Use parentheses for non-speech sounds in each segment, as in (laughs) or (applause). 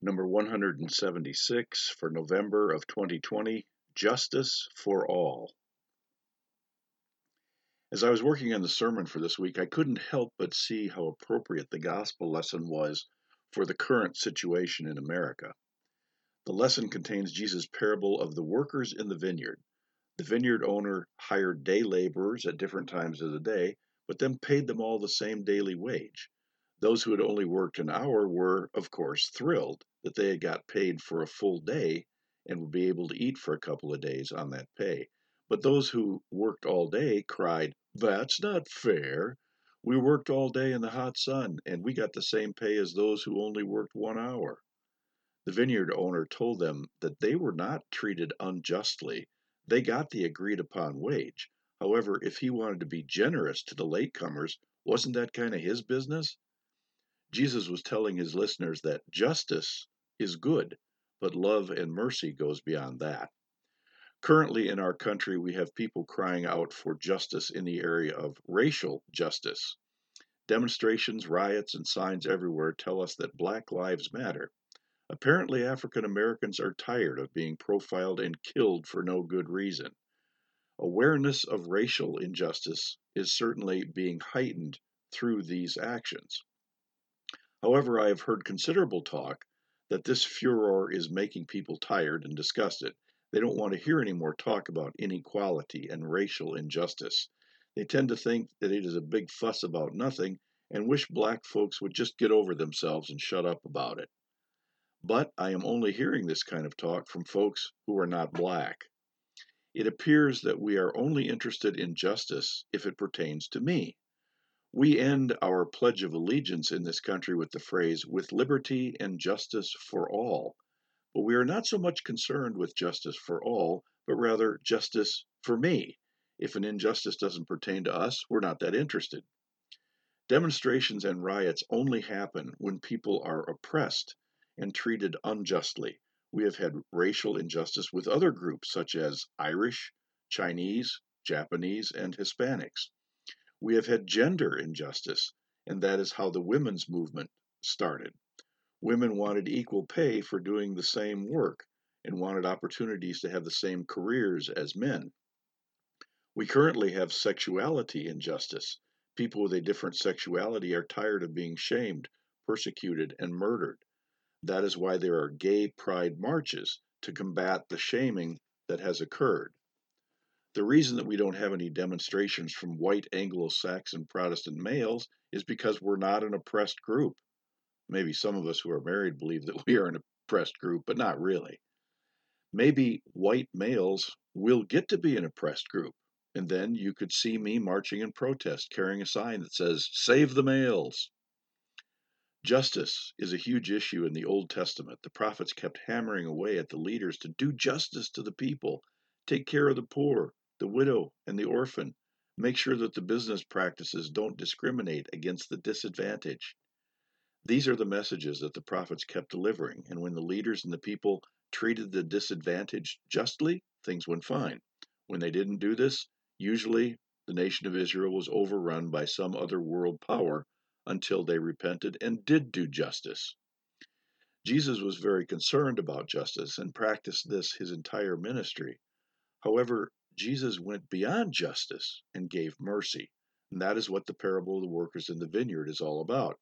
number 176 for November of 2020 Justice for All. As I was working on the sermon for this week, I couldn't help but see how appropriate the gospel lesson was for the current situation in America. The lesson contains Jesus' parable of the workers in the vineyard. The vineyard owner hired day laborers at different times of the day, but then paid them all the same daily wage. Those who had only worked an hour were, of course, thrilled that they had got paid for a full day and would be able to eat for a couple of days on that pay. But those who worked all day cried, That's not fair. We worked all day in the hot sun, and we got the same pay as those who only worked one hour. The vineyard owner told them that they were not treated unjustly. They got the agreed upon wage. However, if he wanted to be generous to the latecomers, wasn't that kind of his business? Jesus was telling his listeners that justice is good, but love and mercy goes beyond that. Currently in our country, we have people crying out for justice in the area of racial justice. Demonstrations, riots, and signs everywhere tell us that Black Lives Matter. Apparently, African Americans are tired of being profiled and killed for no good reason. Awareness of racial injustice is certainly being heightened through these actions. However, I have heard considerable talk that this furor is making people tired and disgusted. They don't want to hear any more talk about inequality and racial injustice. They tend to think that it is a big fuss about nothing and wish black folks would just get over themselves and shut up about it. But I am only hearing this kind of talk from folks who are not black. It appears that we are only interested in justice if it pertains to me. We end our Pledge of Allegiance in this country with the phrase, with liberty and justice for all. But we are not so much concerned with justice for all, but rather justice for me. If an injustice doesn't pertain to us, we're not that interested. Demonstrations and riots only happen when people are oppressed and treated unjustly. We have had racial injustice with other groups such as Irish, Chinese, Japanese, and Hispanics. We have had gender injustice, and that is how the women's movement started. Women wanted equal pay for doing the same work and wanted opportunities to have the same careers as men. We currently have sexuality injustice. People with a different sexuality are tired of being shamed, persecuted, and murdered. That is why there are gay pride marches to combat the shaming that has occurred. The reason that we don't have any demonstrations from white Anglo Saxon Protestant males is because we're not an oppressed group. Maybe some of us who are married believe that (laughs) we are an oppressed group, but not really. Maybe white males will get to be an oppressed group, and then you could see me marching in protest carrying a sign that says, Save the males. Justice is a huge issue in the Old Testament. The prophets kept hammering away at the leaders to do justice to the people, take care of the poor, the widow, and the orphan. Make sure that the business practices don't discriminate against the disadvantaged. These are the messages that the prophets kept delivering, and when the leaders and the people treated the disadvantaged justly, things went fine. When they didn't do this, usually the nation of Israel was overrun by some other world power until they repented and did do justice. Jesus was very concerned about justice and practiced this his entire ministry. However, Jesus went beyond justice and gave mercy. And that is what the parable of the workers in the vineyard is all about.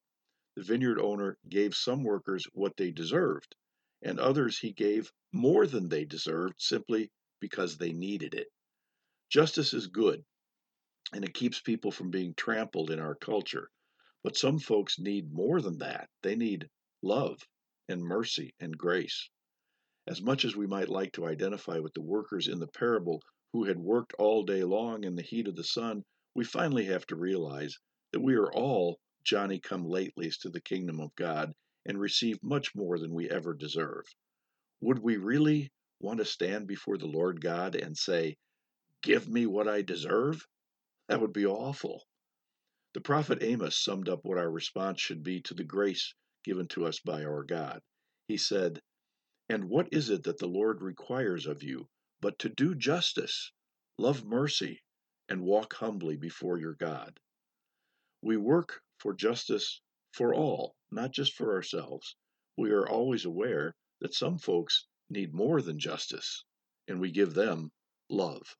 The vineyard owner gave some workers what they deserved, and others he gave more than they deserved simply because they needed it. Justice is good, and it keeps people from being trampled in our culture. But some folks need more than that. They need love and mercy and grace. As much as we might like to identify with the workers in the parable who had worked all day long in the heat of the sun, we finally have to realize that we are all Johnny come latelys to the kingdom of God and receive much more than we ever deserve. Would we really want to stand before the Lord God and say, Give me what I deserve? That would be awful. The prophet Amos summed up what our response should be to the grace given to us by our God. He said, And what is it that the Lord requires of you but to do justice, love mercy, and walk humbly before your God. We work for justice for all, not just for ourselves. we are always aware that some folks need more than justice, and we give them love.